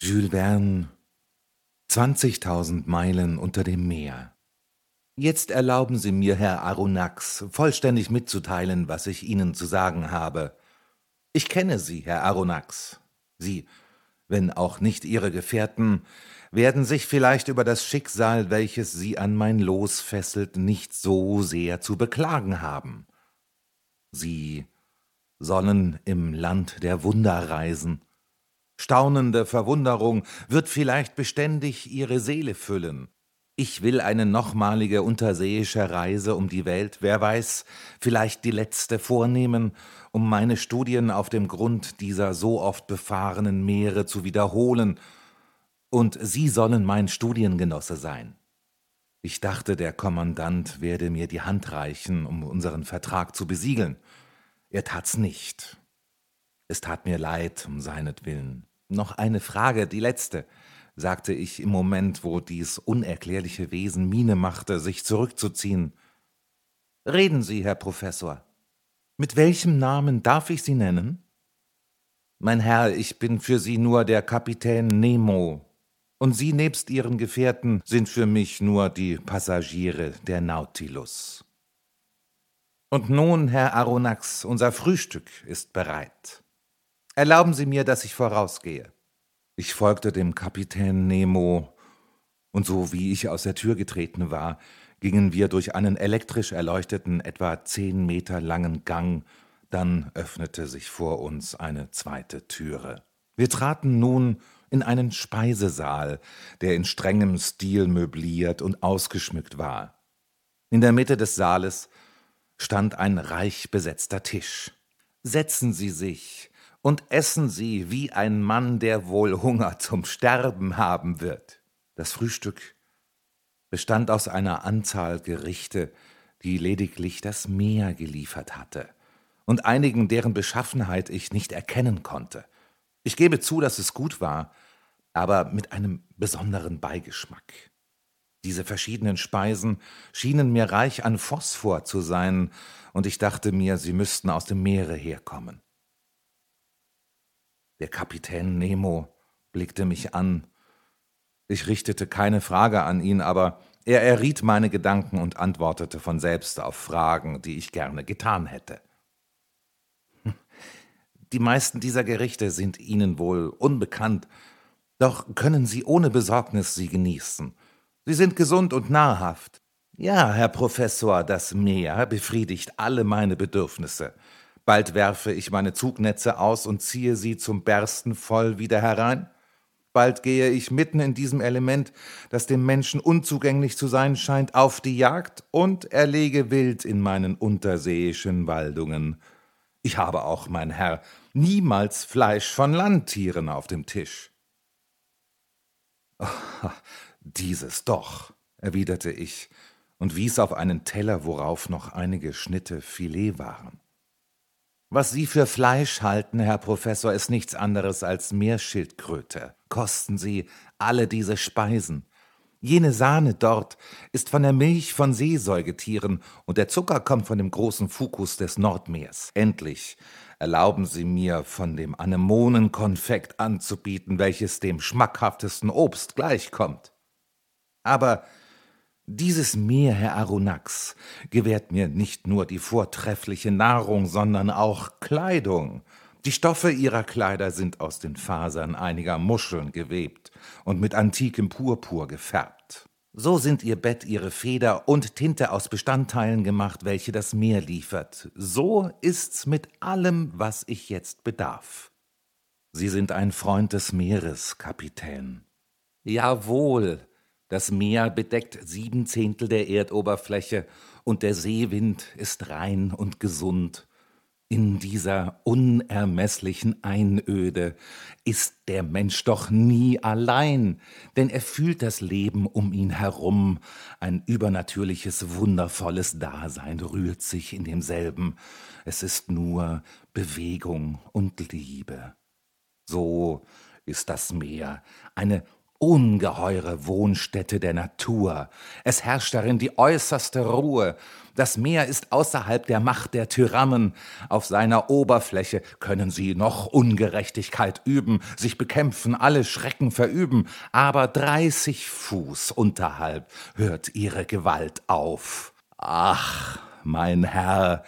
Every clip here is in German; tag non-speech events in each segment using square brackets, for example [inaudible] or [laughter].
Jules Verne 20.000 Meilen unter dem Meer. Jetzt erlauben Sie mir, Herr Aronnax, vollständig mitzuteilen, was ich Ihnen zu sagen habe. Ich kenne Sie, Herr Aronnax. Sie, wenn auch nicht Ihre Gefährten, werden sich vielleicht über das Schicksal, welches Sie an mein Los fesselt, nicht so sehr zu beklagen haben. Sie sollen im Land der Wunder reisen, Staunende Verwunderung wird vielleicht beständig ihre Seele füllen. Ich will eine nochmalige unterseeische Reise um die Welt, wer weiß, vielleicht die letzte vornehmen, um meine Studien auf dem Grund dieser so oft befahrenen Meere zu wiederholen, und Sie sollen mein Studiengenosse sein. Ich dachte, der Kommandant werde mir die Hand reichen, um unseren Vertrag zu besiegeln. Er tat's nicht. Es tat mir leid um seinetwillen. Noch eine Frage, die letzte, sagte ich im Moment, wo dies unerklärliche Wesen Miene machte, sich zurückzuziehen. Reden Sie, Herr Professor. Mit welchem Namen darf ich Sie nennen? Mein Herr, ich bin für Sie nur der Kapitän Nemo, und Sie nebst Ihren Gefährten sind für mich nur die Passagiere der Nautilus. Und nun, Herr Aronnax, unser Frühstück ist bereit. Erlauben Sie mir, dass ich vorausgehe. Ich folgte dem Kapitän Nemo, und so wie ich aus der Tür getreten war, gingen wir durch einen elektrisch erleuchteten, etwa zehn Meter langen Gang, dann öffnete sich vor uns eine zweite Türe. Wir traten nun in einen Speisesaal, der in strengem Stil möbliert und ausgeschmückt war. In der Mitte des Saales stand ein reich besetzter Tisch. Setzen Sie sich, und essen Sie wie ein Mann, der wohl Hunger zum Sterben haben wird. Das Frühstück bestand aus einer Anzahl Gerichte, die lediglich das Meer geliefert hatte, und einigen, deren Beschaffenheit ich nicht erkennen konnte. Ich gebe zu, dass es gut war, aber mit einem besonderen Beigeschmack. Diese verschiedenen Speisen schienen mir reich an Phosphor zu sein, und ich dachte mir, sie müssten aus dem Meere herkommen. Der Kapitän Nemo blickte mich an. Ich richtete keine Frage an ihn, aber er erriet meine Gedanken und antwortete von selbst auf Fragen, die ich gerne getan hätte. [laughs] Die meisten dieser Gerichte sind Ihnen wohl unbekannt, doch können Sie ohne Besorgnis sie genießen. Sie sind gesund und nahrhaft. Ja, Herr Professor, das Meer befriedigt alle meine Bedürfnisse. Bald werfe ich meine Zugnetze aus und ziehe sie zum Bersten voll wieder herein. Bald gehe ich mitten in diesem Element, das dem Menschen unzugänglich zu sein scheint, auf die Jagd und erlege wild in meinen unterseeischen Waldungen. Ich habe auch, mein Herr, niemals Fleisch von Landtieren auf dem Tisch. Oh, dieses doch, erwiderte ich und wies auf einen Teller, worauf noch einige Schnitte Filet waren. Was Sie für Fleisch halten, Herr Professor, ist nichts anderes als Meerschildkröte. Kosten Sie alle diese Speisen. Jene Sahne dort ist von der Milch von Seesäugetieren und der Zucker kommt von dem großen Fukus des Nordmeers. Endlich erlauben Sie mir, von dem Anemonenkonfekt anzubieten, welches dem schmackhaftesten Obst gleichkommt. Aber dieses Meer, Herr Aronnax, gewährt mir nicht nur die vortreffliche Nahrung, sondern auch Kleidung. Die Stoffe ihrer Kleider sind aus den Fasern einiger Muscheln gewebt und mit antikem Purpur gefärbt. So sind ihr Bett, ihre Feder und Tinte aus Bestandteilen gemacht, welche das Meer liefert. So ist's mit allem, was ich jetzt bedarf. Sie sind ein Freund des Meeres, Kapitän. Jawohl, das Meer bedeckt sieben Zehntel der Erdoberfläche und der Seewind ist rein und gesund. In dieser unermesslichen Einöde ist der Mensch doch nie allein, denn er fühlt das Leben um ihn herum, ein übernatürliches, wundervolles Dasein rührt sich in demselben, es ist nur Bewegung und Liebe. So ist das Meer eine ungeheure Wohnstätte der Natur. Es herrscht darin die äußerste Ruhe. Das Meer ist außerhalb der Macht der Tyrannen. Auf seiner Oberfläche können sie noch Ungerechtigkeit üben, sich bekämpfen, alle Schrecken verüben, aber dreißig Fuß unterhalb hört ihre Gewalt auf. Ach, mein Herr,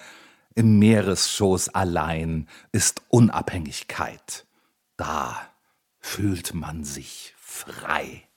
im Meeresschoß allein ist Unabhängigkeit. Da fühlt man sich frei.